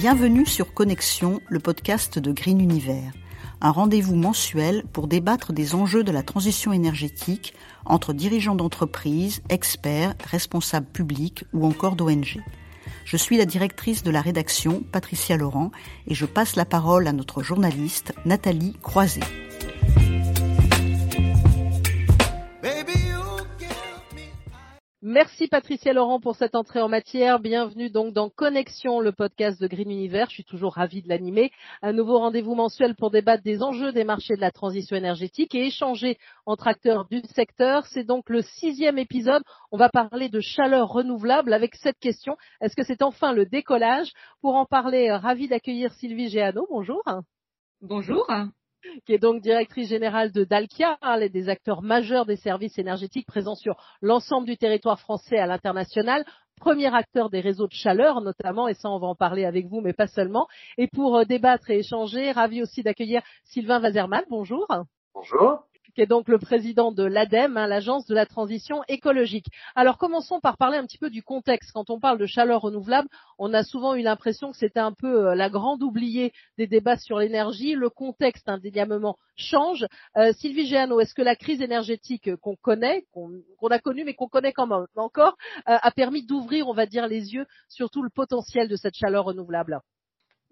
Bienvenue sur Connexion, le podcast de Green Univers, un rendez-vous mensuel pour débattre des enjeux de la transition énergétique entre dirigeants d'entreprises, experts, responsables publics ou encore d'ONG. Je suis la directrice de la rédaction, Patricia Laurent, et je passe la parole à notre journaliste, Nathalie Croiset. Merci Patricia Laurent pour cette entrée en matière. Bienvenue donc dans Connexion, le podcast de Green Univers. Je suis toujours ravie de l'animer. Un nouveau rendez-vous mensuel pour débattre des enjeux des marchés de la transition énergétique et échanger entre acteurs du secteur. C'est donc le sixième épisode. On va parler de chaleur renouvelable avec cette question. Est-ce que c'est enfin le décollage? Pour en parler, ravi d'accueillir Sylvie Géano. Bonjour. Bonjour qui est donc directrice générale de Dalkia, hein, des acteurs majeurs des services énergétiques présents sur l'ensemble du territoire français à l'international, premier acteur des réseaux de chaleur notamment, et ça on va en parler avec vous, mais pas seulement. Et pour euh, débattre et échanger, ravi aussi d'accueillir Sylvain Wazerman. Bonjour. Bonjour qui est donc le président de l'ADEME, hein, l'agence de la transition écologique. Alors commençons par parler un petit peu du contexte. Quand on parle de chaleur renouvelable, on a souvent eu l'impression que c'était un peu euh, la grande oubliée des débats sur l'énergie. Le contexte indéniablement change. Euh, Sylvie Géano, est-ce que la crise énergétique qu'on connaît, qu'on a connue mais qu'on connaît quand même encore, euh, a permis d'ouvrir, on va dire, les yeux sur tout le potentiel de cette chaleur renouvelable?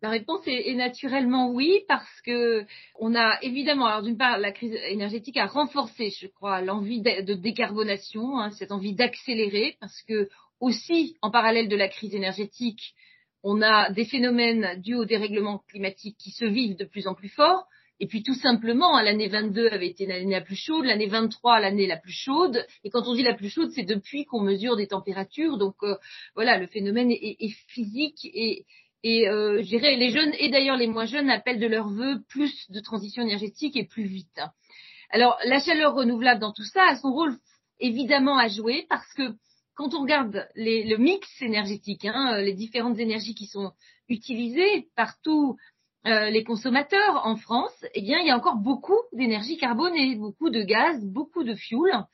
La réponse est, naturellement oui, parce que on a évidemment, alors d'une part, la crise énergétique a renforcé, je crois, l'envie de, décarbonation, hein, cette envie d'accélérer, parce que aussi, en parallèle de la crise énergétique, on a des phénomènes dus au dérèglement climatique qui se vivent de plus en plus fort. Et puis tout simplement, hein, l'année 22 avait été l'année la plus chaude, l'année 23 l'année la plus chaude. Et quand on dit la plus chaude, c'est depuis qu'on mesure des températures. Donc euh, voilà, le phénomène est, est physique et, et euh, je dirais, les jeunes, et d'ailleurs les moins jeunes, appellent de leur vœu plus de transition énergétique et plus vite. Alors, la chaleur renouvelable dans tout ça a son rôle évidemment à jouer parce que quand on regarde le mix énergétique, hein, les différentes énergies qui sont utilisées par tous euh, les consommateurs en France, eh bien, il y a encore beaucoup d'énergie carbonée, beaucoup de gaz, beaucoup de fuel.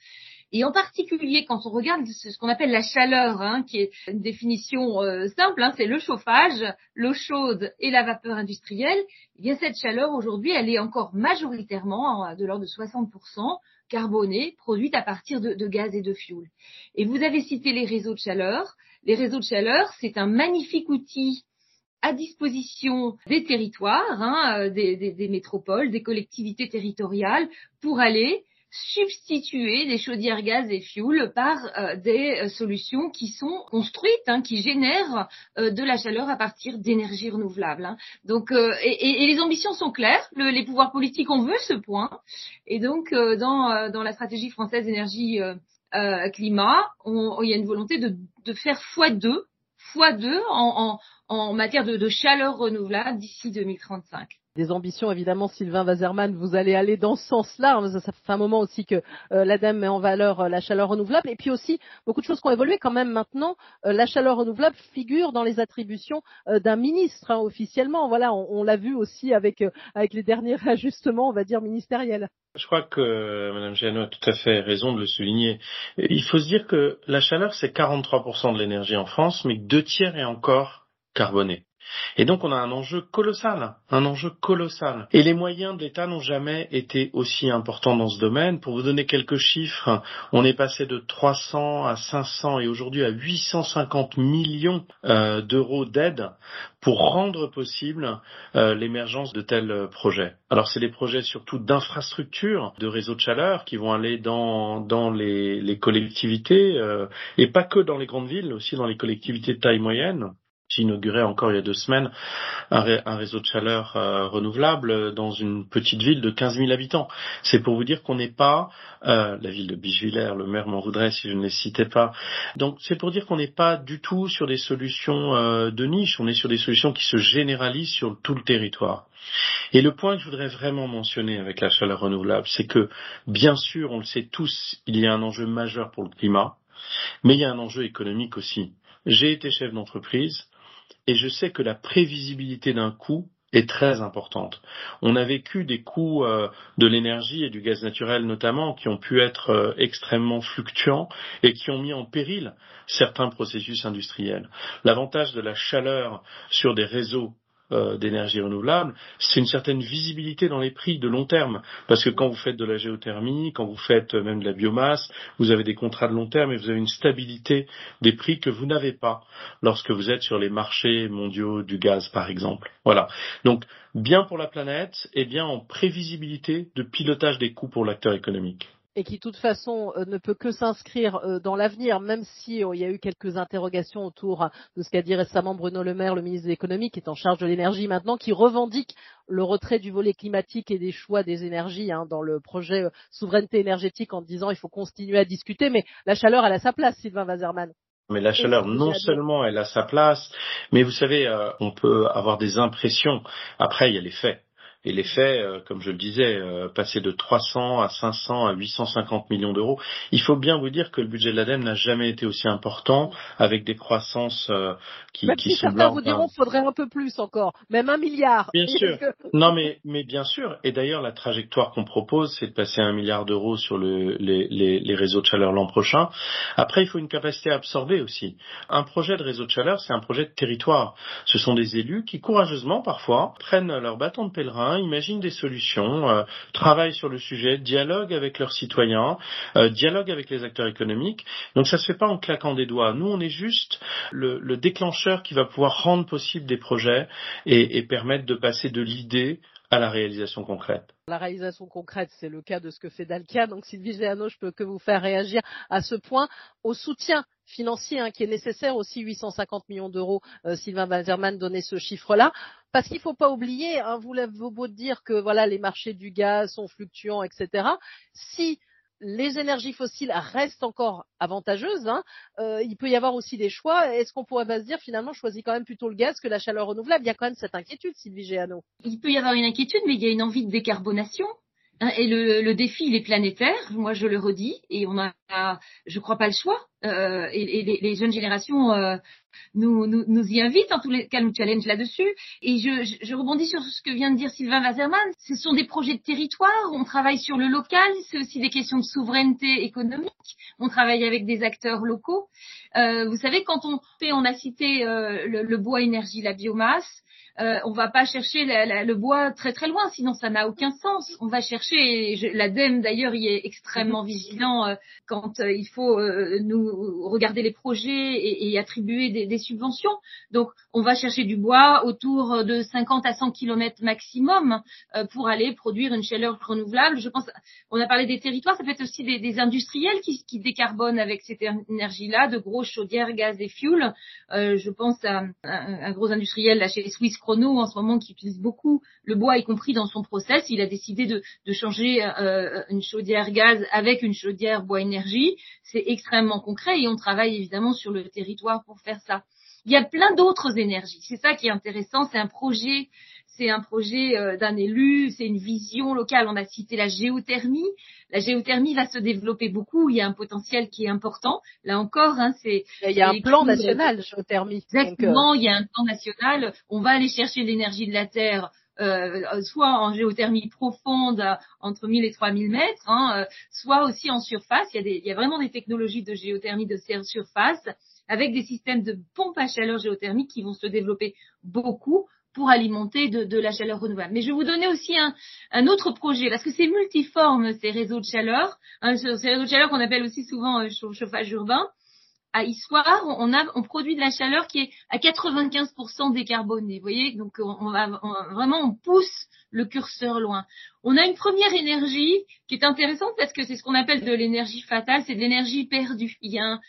Et en particulier, quand on regarde ce qu'on appelle la chaleur, hein, qui est une définition euh, simple, hein, c'est le chauffage, l'eau chaude et la vapeur industrielle, eh bien cette chaleur aujourd'hui, elle est encore majoritairement de l'ordre de 60% carbonée, produite à partir de, gaz et de fioul. Et vous avez cité les réseaux de chaleur. Les réseaux de chaleur, c'est un magnifique outil à disposition des territoires, hein, euh, des, métropoles, des collectivités territoriales, pour aller substituer des chaudières gaz et fioul par euh, des euh, solutions qui sont construites, hein, qui génèrent euh, de la chaleur à partir d'énergies renouvelables. Hein. Donc, et, et, les ambitions sont claires. Le, les pouvoirs politiques ont vu ce point. Et donc, dans, la stratégie française énergie climat, il y a une volonté de, faire x2 fois deux en, en, en matière de chaleur renouvelable d'ici 2035 des ambitions, évidemment, Sylvain Wazerman, vous allez aller dans ce sens-là. Ça, fait un moment aussi que euh, l'ADEME met en valeur euh, la chaleur renouvelable. Et puis aussi, beaucoup de choses qui ont évolué quand même maintenant. Euh, la chaleur renouvelable figure dans les attributions d'un ministre hein, officiellement. Voilà, on, l'a vu aussi avec, les derniers ajustements, on va dire, ministériels. Je crois que Mme Giano a tout à fait raison de le souligner. Il faut se dire que la chaleur, c'est 43% de l'énergie en France, mais deux tiers est encore carboné. Et donc on a un enjeu colossal, un enjeu colossal. Et les moyens de l'État n'ont jamais été aussi importants dans ce domaine. Pour vous donner quelques chiffres, on est passé de 300 à 500 et aujourd'hui à 850 millions euh, d'euros d'aide pour rendre possible euh, l'émergence de tels projets. Alors c'est des projets surtout d'infrastructures, de réseaux de chaleur qui vont aller dans, dans les, les collectivités euh, et pas que dans les grandes villes, aussi dans les collectivités de taille moyenne inauguré encore il y a deux semaines un, réseau de chaleur euh, renouvelable dans une petite ville de 15 000 habitants. C'est pour vous dire qu'on n'est pas euh, la ville de Bichevillers, le maire m'en voudrait si je ne les citais pas. Donc c'est pour dire qu'on n'est pas du tout sur des solutions euh, de niche, on est sur des solutions qui se généralisent sur tout le territoire. Et le point que je voudrais vraiment mentionner avec la chaleur renouvelable, c'est que bien sûr, on le sait tous, il y a un enjeu majeur pour le climat, mais il y a un enjeu économique aussi. J'ai été chef d'entreprise, et je sais que la prévisibilité d'un coût est très importante. On a vécu des coûts euh, de l'énergie et du gaz naturel notamment qui ont pu être euh, extrêmement fluctuants et qui ont mis en péril certains processus industriels. L'avantage de la chaleur sur des réseaux euh, d'énergie renouvelable, c'est une certaine visibilité dans les prix de long terme. Parce que quand vous faites de la géothermie, quand vous faites même de la biomasse, vous avez des contrats de long terme et vous avez une stabilité des prix que vous n'avez pas lorsque vous êtes sur les marchés mondiaux du gaz, par exemple. Voilà. Donc, bien pour la planète et bien en prévisibilité de pilotage des coûts pour l'acteur économique et qui de toute façon euh, ne peut que s'inscrire euh, dans l'avenir, même si euh, il y a eu quelques interrogations autour de ce qu'a dit récemment Bruno Le Maire, le ministre de l'économie, qui est en charge de l'énergie maintenant, qui revendique le retrait du volet climatique et des choix des énergies hein, dans le projet souveraineté énergétique en disant il faut continuer à discuter, mais la chaleur elle a sa place, Sylvain Wazerman. Mais la chaleur, non seulement elle a sa place, mais vous savez, on peut avoir des impressions. Après, il y a les faits. Et les faits, euh, comme je le disais, euh, passer de 300 à 500 à 850 millions d'euros. Il faut bien vous dire que le budget de l'ADEME n'a jamais été aussi important, avec des croissances euh, qui, même qui si certains vous diront qu'il faudrait un peu plus encore, même un milliard. Bien sûr. non, mais, mais bien sûr. Et d'ailleurs, la trajectoire qu'on propose, c'est de passer à un milliard d'euros sur le, les, les, les réseaux de chaleur l'an prochain. Après, il faut une capacité à absorber aussi. Un projet de réseau de chaleur, c'est un projet de territoire. Ce sont des élus qui, courageusement, parfois, prennent leur bâton de pèlerin imaginent des solutions, euh, travaillent sur le sujet, dialoguent avec leurs citoyens, euh, dialoguent avec les acteurs économiques. Donc ça se fait pas en claquant des doigts. Nous, on est juste le, déclencheur qui va pouvoir rendre possible des projets et, et permettre de passer de l'idée à la réalisation concrète. La réalisation concrète, c'est le cas de ce que fait Dalkia. Donc, Sylvie Géano, je peux que vous faire réagir à ce point au soutien financier hein, qui est nécessaire aussi 850 millions d'euros. Euh, Sylvain Walterman donnait ce chiffre-là parce qu'il ne faut pas oublier. Hein, vous l'avez beau dire que voilà les marchés du gaz sont fluctuants, etc. Si les énergies fossiles restent encore avantageuses. Hein. Euh, il peut y avoir aussi des choix. Est-ce qu'on pourrait pas se dire finalement choisis quand même plutôt le gaz que la chaleur renouvelable? Il y a quand même cette inquiétude, Sylvie Géano. Il peut y avoir une inquiétude, mais il y a une envie de décarbonation. Hein, et le, le, défi, il est planétaire, moi je le redis, et on a, je crois pas le choix. Euh, et, les, les, jeunes générations euh, nous, nous, nous, y invitent, en tous les cas nous challenge là-dessus. Et je, je, je, rebondis sur ce que vient de dire Sylvain Wasserman. Ce sont des projets de territoire, on travaille sur le local, c'est aussi des questions de souveraineté économique, on travaille avec des acteurs locaux. Euh, vous savez, quand on fait, on a cité euh, le, le bois énergie, la biomasse, euh, on va pas chercher le bois très très loin, sinon ça n'a aucun sens. On va chercher, l'ADEME d'ailleurs y est extrêmement vigilant euh, quand euh, il faut euh, nous regarder les projets et, et attribuer des, des, subventions. Donc on va chercher du bois autour de 50 à 100 km maximum pour aller produire une chaleur renouvelable. Je pense, on a parlé des territoires, ça peut être aussi des, des industriels qui, qui, décarbonent avec cette énergie-là, de gros chaudières, gaz et fuel. je pense à, un gros industriel là chez les Swiss Chrono en ce moment qui utilise beaucoup le bois, y compris dans son process. Il a décidé de, changer euh, une chaudière gaz avec une chaudière bois énergie. C'est extrêmement concret et on travaille évidemment sur le territoire pour faire ça. Il y a plein d'autres énergies. C'est ça qui est intéressant. C'est un projet c'est un projet euh, d'un élu, c'est une vision locale. On a cité la géothermie. La géothermie va se développer beaucoup. Il y a un potentiel qui est important. Là encore, hein, c'est. Il y a un plan national géothermie. Exactement. Il y a un plan national. On va aller chercher l'énergie de la terre. Euh, soit en géothermie profonde entre 1000 et 3000 mètres, hein, euh, soit aussi en surface. Il y, a des, il y a vraiment des technologies de géothermie de surface avec des systèmes de pompe à chaleur géothermique qui vont se développer beaucoup pour alimenter de, la chaleur renouvelable. Mais je vais vous donner aussi un, autre projet, parce que c'est multiforme ces réseaux de chaleur, hein, ces réseaux de chaleur qu'on appelle aussi souvent euh, chauffage urbain. À Issoire, on, a, on produit de la chaleur qui est à 95% décarbonée. Vous voyez, donc on, va, vraiment on pousse le curseur loin. On a une première énergie qui est intéressante parce que c'est ce qu'on appelle de l'énergie fatale, c'est de l'énergie perdue. Il y a un,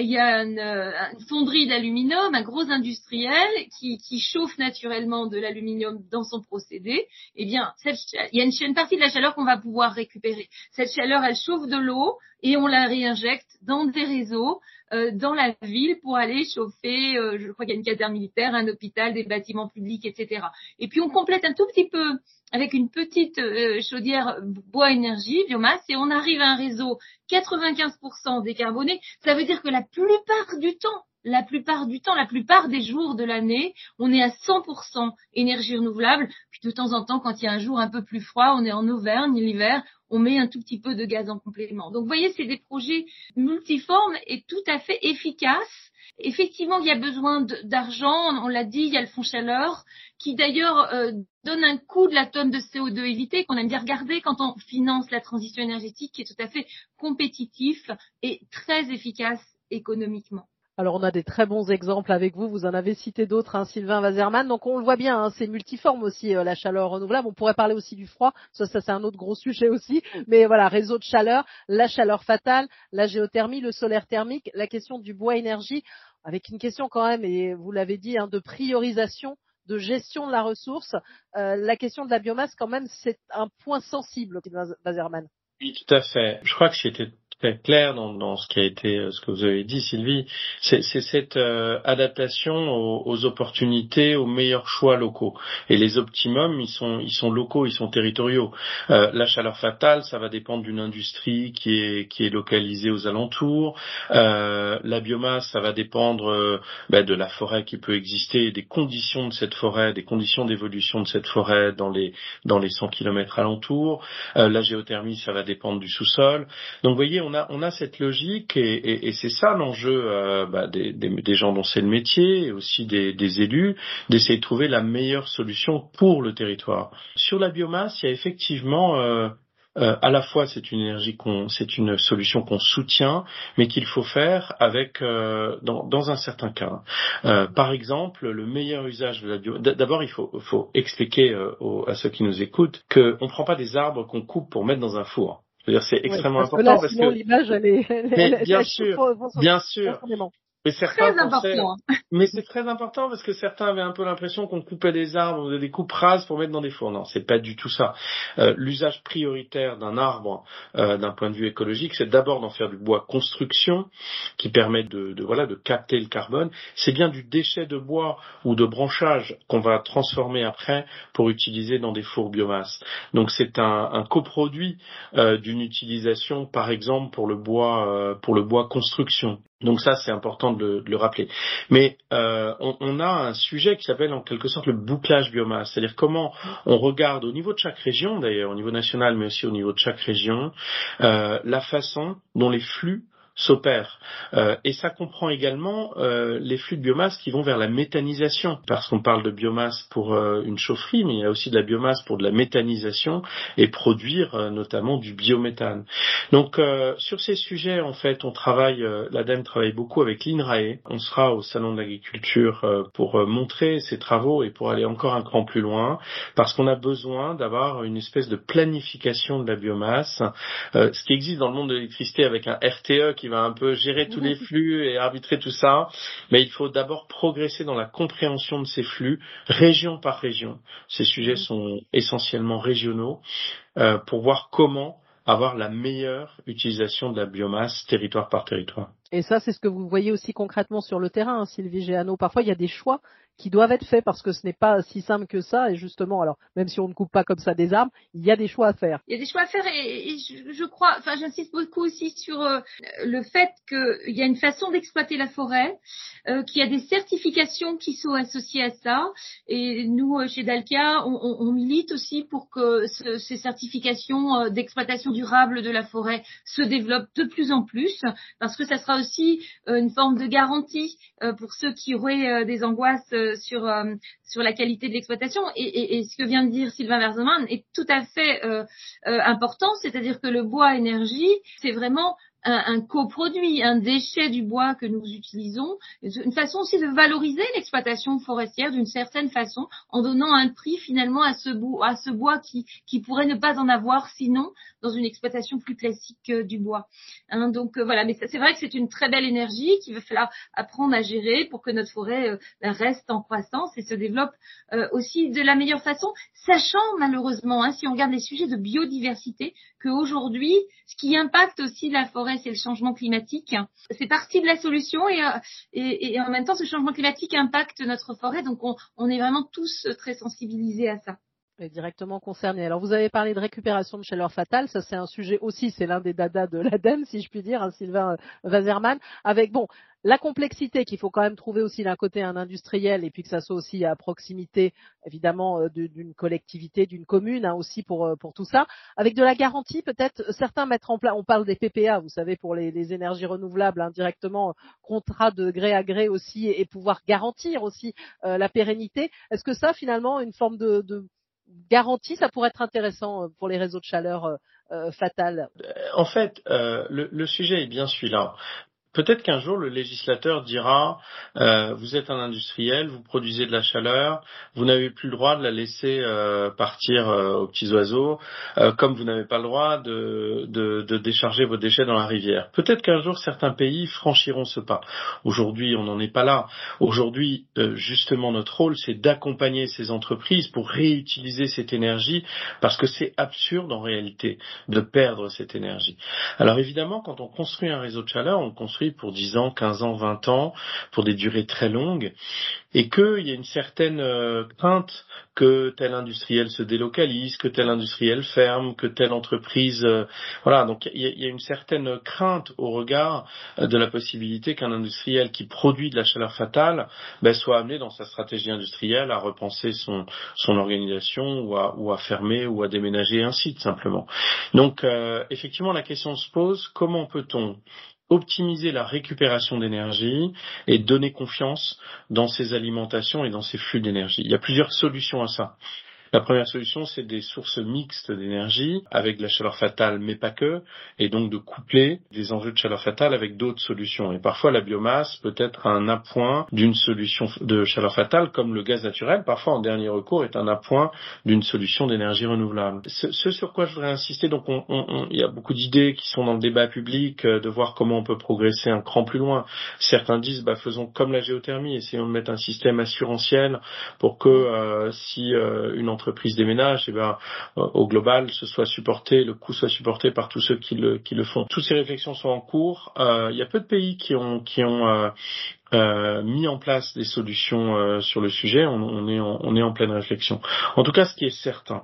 il y a une, euh, fonderie d'aluminium, un gros industriel qui, chauffe naturellement de l'aluminium dans son procédé. Eh bien, il y a une, une partie de la chaleur qu'on va pouvoir récupérer. Cette chaleur, elle chauffe de l'eau et on la réinjecte dans des réseaux euh, dans la ville pour aller chauffer, euh, je crois qu'il y a une caserne militaire, un hôpital, des bâtiments publics, etc. Et puis on complète un tout petit peu avec une petite euh, chaudière bois énergie, biomasse, et on arrive à un réseau 95% décarboné. Ça veut dire que la plupart du temps, la plupart du temps, la plupart des jours de l'année, on est à 100% énergie renouvelable. Puis de temps en temps, quand il y a un jour un peu plus froid, on est en Auvergne l'hiver, on met un tout petit peu de gaz en complément. Donc vous voyez, c'est des projets multiformes et tout à fait efficaces. Effectivement, il y a besoin d'argent, on l'a dit, il y a le fonds chaleur, qui d'ailleurs euh, donne un coût de la tonne de CO2 évité qu'on aime bien regarder quand on finance la transition énergétique, qui est tout à fait compétitif et très efficace économiquement. Alors on a des très bons exemples avec vous, vous en avez cité d'autres, hein, Sylvain Wazerman. Donc on le voit bien, hein, c'est multiforme aussi euh, la chaleur renouvelable. On pourrait parler aussi du froid, ça, ça c'est un autre gros sujet aussi. Mais voilà, réseau de chaleur, la chaleur fatale, la géothermie, le solaire thermique, la question du bois énergie, avec une question quand même, et vous l'avez dit, hein, de priorisation de gestion de la ressource. Euh, la question de la biomasse, quand même, c'est un point sensible, Wazerman. Oui, tout à fait. Je crois que c'était très clair dans, dans, ce qui a été euh, ce que vous avez dit Sylvie, c'est cette euh, adaptation aux, aux, opportunités, aux meilleurs choix locaux. Et les optimums, ils sont ils sont locaux, ils sont territoriaux. Euh, la chaleur fatale, ça va dépendre d'une industrie qui est qui est localisée aux alentours. Euh, la biomasse, ça va dépendre euh, ben, de la forêt qui peut exister, des conditions de cette forêt, des conditions d'évolution de cette forêt dans les dans les 100 km alentours. la géothermie, ça va dépendre du sous-sol. Donc vous voyez, on a, on a cette logique et, c'est ça l'enjeu euh, bah, des, gens dont c'est le métier et aussi des, élus, d'essayer de trouver la meilleure solution pour le territoire. Sur la biomasse, il y a effectivement euh, euh, à la fois c'est une énergie qu'on, c'est une solution qu'on soutient, mais qu'il faut faire avec dans, un certain cas. par exemple, le meilleur usage de la biomasse. D'abord, il faut, faut expliquer à ceux qui nous écoutent qu'on ne prend pas des arbres qu'on coupe pour mettre dans un four c'est extrêmement important parce que l'image elle est, mais bien sûr, bien sûr. Mais certains très important. Mais c'est très important parce que certains avaient un peu l'impression qu'on coupait des arbres, des coupes rases pour mettre dans des fours. Non, c'est pas du tout ça. Euh, L'usage prioritaire d'un arbre, euh, d'un point de vue écologique, c'est d'abord d'en faire du bois construction, qui permet de, de, voilà de capter le carbone. C'est bien du déchet de bois ou de branchage qu'on va transformer après pour utiliser dans des fours biomasse. Donc c'est un, un coproduit euh, d'une utilisation, par exemple pour le bois euh, pour le bois construction. Donc ça, c'est important de le, rappeler. Mais euh, on, a un sujet qui s'appelle en quelque sorte le bouclage biomasse, c'est-à-dire comment on regarde au niveau de chaque région, d'ailleurs au niveau national, mais aussi au niveau de chaque région, euh, la façon dont les flux s'opère. Euh, et ça comprend également euh, les flux de biomasse qui vont vers la méthanisation, parce qu'on parle de biomasse pour euh, une chaufferie, mais il y a aussi de la biomasse pour de la méthanisation et produire notamment du biométhane. Donc sur ces sujets, en fait, on travaille, l'ADEME travaille beaucoup avec l'INRAE. On sera au Salon de l'agriculture pour montrer ces travaux et pour aller encore un cran plus loin, parce qu'on a besoin d'avoir une espèce de planification de la biomasse, ce qui existe dans le monde de l'électricité avec un RTE qui va un peu gérer tous les flux et arbitrer tout ça. Mais il faut d'abord progresser dans la compréhension de ces flux, région par région. Ces sujets sont essentiellement régionaux euh, pour voir comment avoir la meilleure utilisation de la biomasse territoire par territoire. Et ça, c'est ce que vous voyez aussi concrètement sur le terrain, hein, Sylvie Géano. Parfois, il y a des choix qui doivent être faits parce que ce n'est pas si simple que ça. Et justement, alors même si on ne coupe pas comme ça des arbres, il y a des choix à faire. Il y a des choix à faire et, je, crois, enfin j'insiste beaucoup aussi sur euh, le fait qu'il y a une façon d'exploiter la forêt, euh, qu'il y a des certifications qui sont associées à ça. Et nous, euh, chez Dalkia, on, milite aussi pour que ce, ces certifications d'exploitation durable de la forêt se développent de plus en plus parce que ça sera aussi une forme de garantie pour ceux qui auraient des angoisses sur euh, sur la qualité de l'exploitation. Et, ce que vient de dire Sylvain Verzeman est tout à fait euh, euh, important, c'est-à-dire que le bois énergie, c'est vraiment un, coproduit, un déchet du bois que nous utilisons, une façon aussi de valoriser l'exploitation forestière d'une certaine façon, en donnant un prix finalement à ce, bois, à ce bois qui, qui pourrait ne pas en avoir sinon dans une exploitation plus classique du bois. Hein, donc euh, voilà, mais c'est vrai que c'est une très belle énergie qu'il va falloir apprendre à gérer pour que notre forêt euh, ben, reste en croissance et se développe euh, aussi de la meilleure façon, sachant malheureusement, hein, si on regarde les sujets de biodiversité, qu'aujourd'hui, ce qui impacte aussi la forêt, c'est le changement climatique. C'est partie de la solution et, et, en même temps, ce changement climatique impacte notre forêt, donc on, on est vraiment tous très sensibilisés à ça. Est directement concerné. Alors vous avez parlé de récupération de chaleur fatale, ça c'est un sujet aussi, c'est l'un des dadas de l'ADEME, si je puis dire, hein, Sylvain Wazerman, avec bon la complexité qu'il faut quand même trouver aussi d'un côté un industriel et puis que ça soit aussi à proximité évidemment euh, d'une collectivité, d'une commune hein, aussi pour euh, pour tout ça, avec de la garantie peut-être certains mettre en place, on parle des PPA, vous savez pour les, énergies renouvelables hein, contrat de gré à gré aussi et, pouvoir garantir aussi euh, la pérennité. Est-ce que ça finalement une forme de, de garantie, ça pourrait être intéressant pour les réseaux de chaleur euh, fatales En fait, euh, le, le, sujet est bien celui-là. Peut-être qu'un jour le législateur dira euh, vous êtes un industriel, vous produisez de la chaleur, vous n'avez plus le droit de la laisser euh, partir euh, aux petits oiseaux, comme vous n'avez pas le droit de, de, décharger vos déchets dans la rivière. Peut-être qu'un jour certains pays franchiront ce pas. Aujourd'hui, on n'en est pas là. Aujourd'hui, justement, notre rôle, c'est d'accompagner ces entreprises pour réutiliser cette énergie, parce que c'est absurde en réalité de perdre cette énergie. Alors évidemment, quand on construit un réseau de chaleur, on construit pour 10 ans, 15 ans, 20 ans, pour des durées très longues, et qu'il y a une certaine euh, crainte que tel industriel se délocalise, que tel industriel ferme, que telle entreprise, euh, voilà. Donc il y, a, une certaine crainte au regard euh, de la possibilité qu'un industriel qui produit de la chaleur fatale ben, soit amené dans sa stratégie industrielle à repenser son organisation ou à, ou à fermer ou à déménager un site simplement. Donc effectivement la question se pose comment peut-on optimiser la récupération d'énergie et donner confiance dans ces alimentations et dans ces flux d'énergie. Il y a plusieurs solutions à ça. La première solution, c'est des sources mixtes d'énergie avec de la chaleur fatale, mais pas que, et donc de coupler des enjeux de chaleur fatale avec d'autres solutions. Et parfois, la biomasse peut être un appoint d'une solution de chaleur fatale, comme le gaz naturel, parfois en dernier recours, est un appoint d'une solution d'énergie renouvelable. Ce, sur quoi je voudrais insister, donc on, on, il y a beaucoup d'idées qui sont dans le débat public, euh, de voir comment on peut progresser un cran plus loin. Certains disent, bah, faisons comme la géothermie, essayons de mettre un système assurantiel pour que euh, si euh, une entreprise déménage, et eh ben, au global, ce soit supporté, le coût soit supporté par tous ceux qui le, qui le font. Toutes ces réflexions sont en cours. Euh, il y a peu de pays qui ont, qui ont euh, euh, mis en place des solutions euh, sur le sujet. On, on, est en, on est en pleine réflexion. En tout cas, ce qui est certain,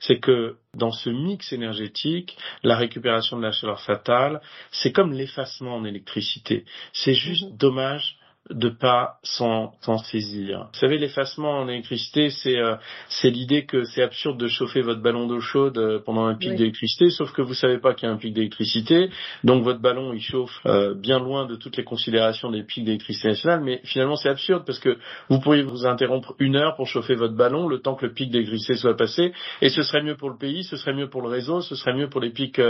c'est que dans ce mix énergétique, la récupération de la chaleur fatale, c'est comme l'effacement en électricité. C'est juste mm-hmm. dommage de pas s'en saisir. Vous savez, l'effacement en électricité, c'est euh, c'est l'idée que c'est absurde de chauffer votre ballon d'eau chaude euh, pendant un pic d'électricité, sauf que vous savez pas qu'il y a un pic d'électricité, donc votre ballon il chauffe euh, bien loin de toutes les considérations des pics d'électricité nationale, mais finalement c'est absurde parce que vous pourriez vous interrompre une heure pour chauffer votre ballon le temps que le pic d'électricité soit passé, et ce serait mieux pour le pays, ce serait mieux pour le réseau, ce serait mieux pour les pics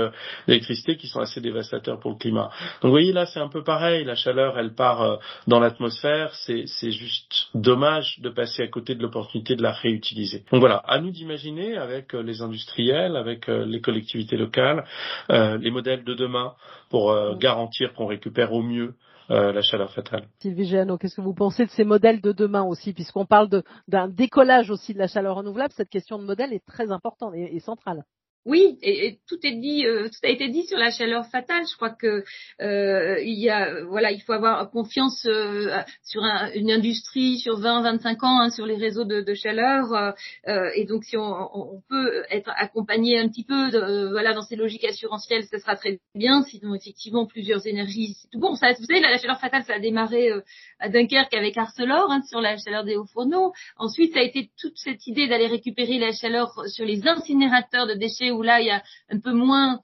d'électricité qui sont assez dévastateurs pour le climat. Donc vous voyez là c'est un peu pareil, la chaleur elle part dans l'atmosphère, c'est juste dommage de passer à côté de l'opportunité de la réutiliser. Donc voilà, à nous d'imaginer avec euh, les industriels, avec euh, les collectivités locales, euh, les modèles de demain pour garantir qu'on récupère au mieux la chaleur fatale. Sylvie Géano, qu'est-ce que vous pensez de ces modèles de demain aussi, puisqu'on parle d'un décollage aussi de la chaleur renouvelable, cette question de modèle est très importante et centrale. Oui, et, tout est dit, euh, tout a été dit sur la chaleur fatale. Je crois que euh, il y a, voilà, il faut avoir confiance euh, sur un, une industrie sur 20-25 ans hein, sur les réseaux de, de chaleur. et donc, si on, on, peut être accompagné un petit peu, de, voilà, dans ces logiques assurantielles, ça sera très bien. Sinon, effectivement, plusieurs énergies, c'est tout bon. Ça, vous savez, la, chaleur fatale, ça a démarré à Dunkerque avec Arcelor hein, sur la chaleur des hauts fourneaux. Ensuite, ça a été toute cette idée d'aller récupérer la chaleur sur les incinérateurs de déchets où là il y a un peu moins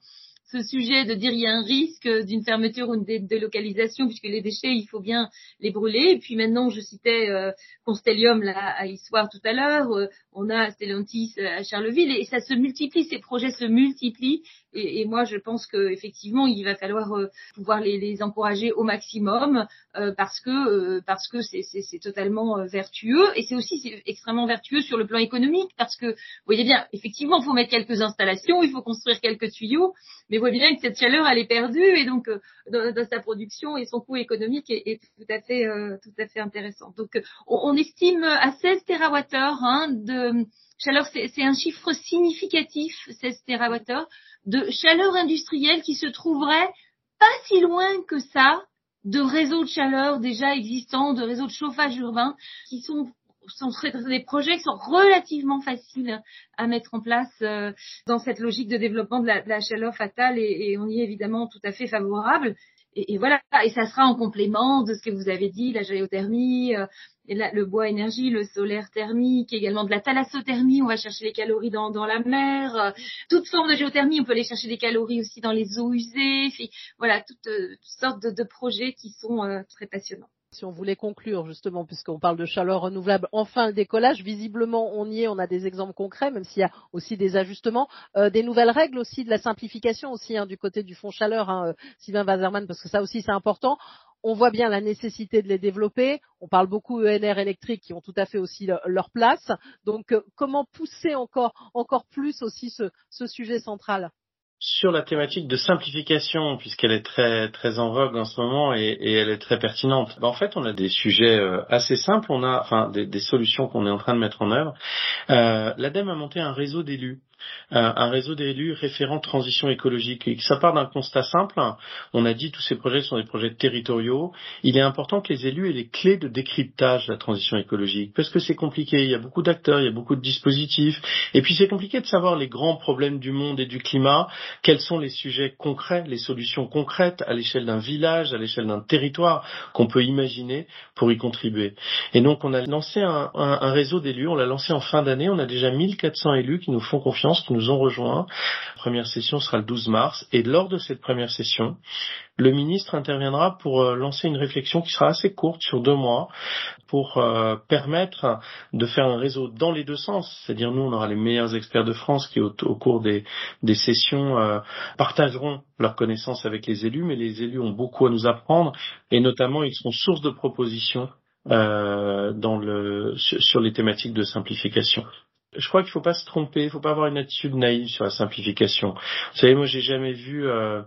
ce sujet de dire il y a un risque d'une fermeture ou d'une délocalisation puisque les déchets il faut bien les brûler. Et puis maintenant je citais euh, Constellium là à Issoire tout à l'heure euh, on a Stellantis à Charleville et ça se multiplie ces projets se multiplient. Et, et moi je pense que effectivement il va falloir euh, pouvoir les, les, encourager au maximum euh, parce que parce que c'est totalement vertueux. Et c'est aussi extrêmement vertueux sur le plan économique parce que vous voyez bien effectivement il faut mettre quelques installations il faut construire quelques tuyaux mais voit bien que cette chaleur elle est perdue. Et donc euh, dans, sa production et son coût économique est, tout à fait euh, tout à fait intéressant. Donc euh, on, estime à 16 TWh hein, de chaleur, c'est un chiffre significatif 16 TWh de chaleur industrielle qui se trouverait pas si loin que ça de réseaux de chaleur déjà existants, de réseaux de chauffage urbain qui sont des projets qui sont relativement faciles à mettre en place euh, dans cette logique de développement de la, chaleur fatale et, on y est évidemment tout à fait favorable. Et, voilà, et ça sera en complément de ce que vous avez dit, la géothermie, euh, le bois énergie, le solaire thermique, également de la thalassothermie, on va chercher les calories dans, dans la mer, euh, toute forme de géothermie, on peut aller chercher des calories aussi dans les eaux usées, voilà, toutes, toutes sortes de, de, projets qui sont très passionnants. Si on voulait conclure justement, puisqu'on parle de chaleur renouvelable, enfin le décollage, visiblement on y est, on a des exemples concrets, même s'il y a aussi des ajustements, euh, des nouvelles règles aussi, de la simplification aussi hein, du côté du fonds chaleur, hein, euh, Sylvain Wazerman, parce que ça aussi c'est important. On voit bien la nécessité de les développer. On parle beaucoup ENR électriques qui ont tout à fait aussi leur place. Donc euh, comment pousser encore encore plus aussi ce, ce sujet central? Sur la thématique de simplification, puisqu'elle est très très en vogue en ce moment et, elle est très pertinente. Ben, en fait, on a des sujets euh, assez simples, on a enfin des, des solutions qu'on est en train de mettre en œuvre. Euh, L'ADEME a monté un réseau d'élus un réseau d'élus référents transition écologique. Et ça part d'un constat simple. On a dit tous ces projets sont des projets territoriaux. Il est important que les élus aient les clés de décryptage de la transition écologique parce que c'est compliqué. Il y a beaucoup d'acteurs, il y a beaucoup de dispositifs. Et puis c'est compliqué de savoir les grands problèmes du monde et du climat. Quels sont les sujets concrets, les solutions concrètes à l'échelle d'un village, à l'échelle d'un territoire qu'on peut imaginer pour y contribuer? Et donc on a lancé un, un réseau d'élus. On l'a lancé en fin d'année. On a déjà 1400 élus qui nous font confiance qui nous ont rejoints. La première session sera le 12 mars et lors de cette première session, le ministre interviendra pour euh, lancer une réflexion qui sera assez courte sur deux mois pour euh, permettre de faire un réseau dans les deux sens. C'est-à-dire nous, on aura les meilleurs experts de France qui au, cours des, sessions euh, partageront leurs connaissances avec les élus, mais les élus ont beaucoup à nous apprendre et notamment ils seront source de propositions sur les thématiques de simplification je crois qu'il faut pas se tromper, il faut pas avoir une attitude naïve sur la simplification. Vous savez, moi j'ai jamais vu, euh,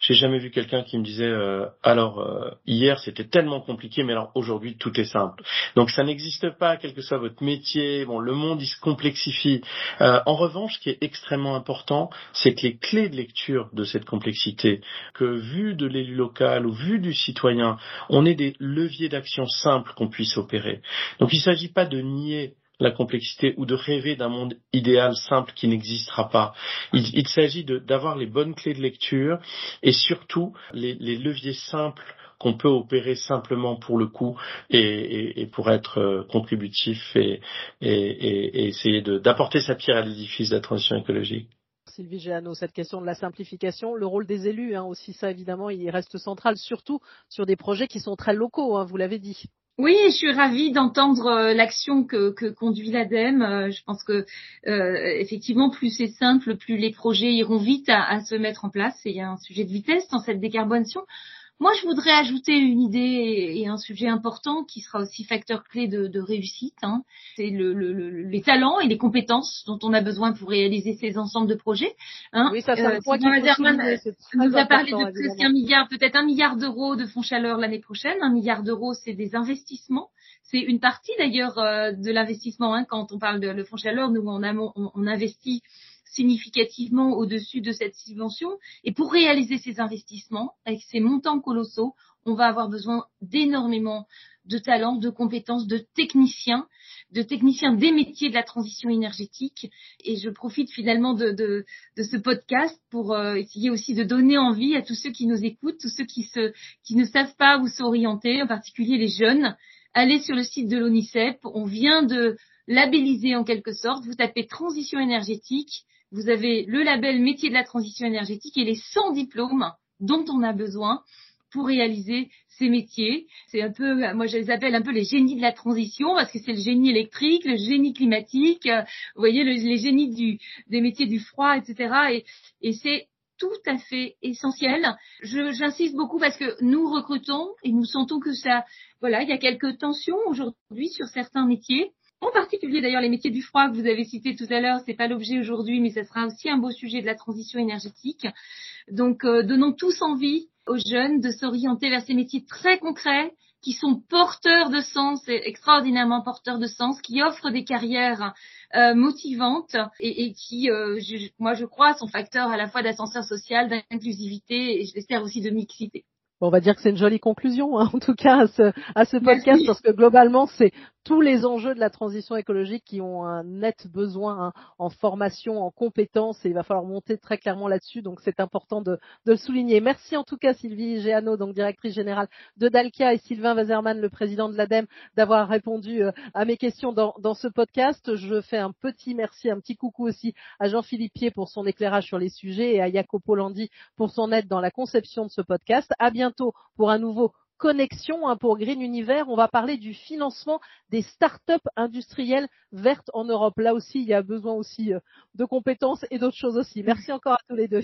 j'ai jamais vu quelqu'un qui me disait euh, alors euh, hier c'était tellement compliqué, mais alors aujourd'hui tout est simple. Donc ça n'existe pas, quel que soit votre métier. Bon, le monde il se complexifie. Euh, en revanche, ce qui est extrêmement important, c'est que les clés de lecture de cette complexité, que vu de l'élu local ou vu du citoyen, on ait des leviers d'action simples qu'on puisse opérer. Donc il s'agit pas de nier la complexité ou de rêver d'un monde idéal simple qui n'existera pas. Il, s'agit d'avoir les bonnes clés de lecture et surtout les, leviers simples qu'on peut opérer simplement pour le coup et, pour être euh, contributif et, et essayer d'apporter sa pierre à l'édifice de la transition écologique. Sylvie Géano, cette question de la simplification, le rôle des élus, hein, aussi ça évidemment, il reste central, surtout sur des projets qui sont très locaux, hein, vous l'avez dit. Oui, je suis ravie d'entendre euh, l'action que, conduit l'ADEME. Euh, je pense que euh, effectivement, plus c'est simple, plus les projets iront vite à, à, se mettre en place. Et il y a un sujet de vitesse dans cette décarbonation. Moi, je voudrais ajouter une idée et un sujet important qui sera aussi facteur clé de, de réussite. Hein. C'est le, le, le, les talents et les compétences dont on a besoin pour réaliser ces ensembles de projets. Hein. Oui, ça, c'est qui nous a parlé de presque un milliard, peut-être un milliard d'euros de fonds chaleur l'année prochaine. Un milliard d'euros, c'est des investissements. C'est une partie d'ailleurs euh, de l'investissement. Hein. Quand on parle de le fonds chaleur, nous on, on, on investit significativement au-dessus de cette subvention. Et pour réaliser ces investissements, avec ces montants colossaux, on va avoir besoin d'énormément de talents, de compétences, de techniciens, de techniciens des métiers de la transition énergétique. Et je profite finalement de, ce podcast pour euh, essayer aussi de donner envie à tous ceux qui nous écoutent, tous ceux qui, qui ne savent pas où s'orienter, en particulier les jeunes. Allez sur le site de l'ONICEP. On vient de labelliser en quelque sorte. Vous tapez transition énergétique vous avez le label métier de la transition énergétique et les 100 diplômes dont on a besoin pour réaliser ces métiers. C'est un peu, moi je les appelle un peu les génies de la transition parce que c'est le génie électrique, le génie climatique, euh, vous voyez les génies du, des métiers du froid, etc. Et, et c'est tout à fait essentiel. J'insiste beaucoup parce que nous recrutons et nous sentons que ça, voilà, il y a quelques tensions aujourd'hui sur certains métiers en particulier d'ailleurs les métiers du froid que vous avez cités tout à l'heure, c'est pas l'objet aujourd'hui, mais ce sera aussi un beau sujet de la transition énergétique. Donc euh, donnons tous envie aux jeunes de s'orienter vers ces métiers très concrets qui sont porteurs de sens, extraordinairement porteurs de sens, qui offrent des carrières euh, motivantes et, et qui, euh, moi je crois, sont facteurs à la fois d'ascenseur social, d'inclusivité et je l'espère aussi de mixité. On va dire que c'est une jolie conclusion, hein, en tout cas, à ce, à ce podcast, parce que globalement, c'est tous les enjeux de la transition écologique qui ont un net besoin hein, en formation, en compétences, et il va falloir monter très clairement là-dessus, donc c'est important de, de, le souligner. Merci en tout cas Sylvie Géano, donc directrice générale de Dalkia, et Sylvain Wazerman, le président de l'ADEME, d'avoir répondu euh, à mes questions dans, dans, ce podcast. Je fais un petit merci, un petit coucou aussi à Jean-Philippe Pied pour son éclairage sur les sujets et à Jacopo Landi pour son aide dans la conception de ce podcast. À bientôt pour un nouveau connexion hein, pour Green Universe. On va parler du financement des startups industrielles vertes en Europe. Là aussi, il y a besoin aussi euh, de compétences et d'autres choses aussi. Merci encore à tous les deux.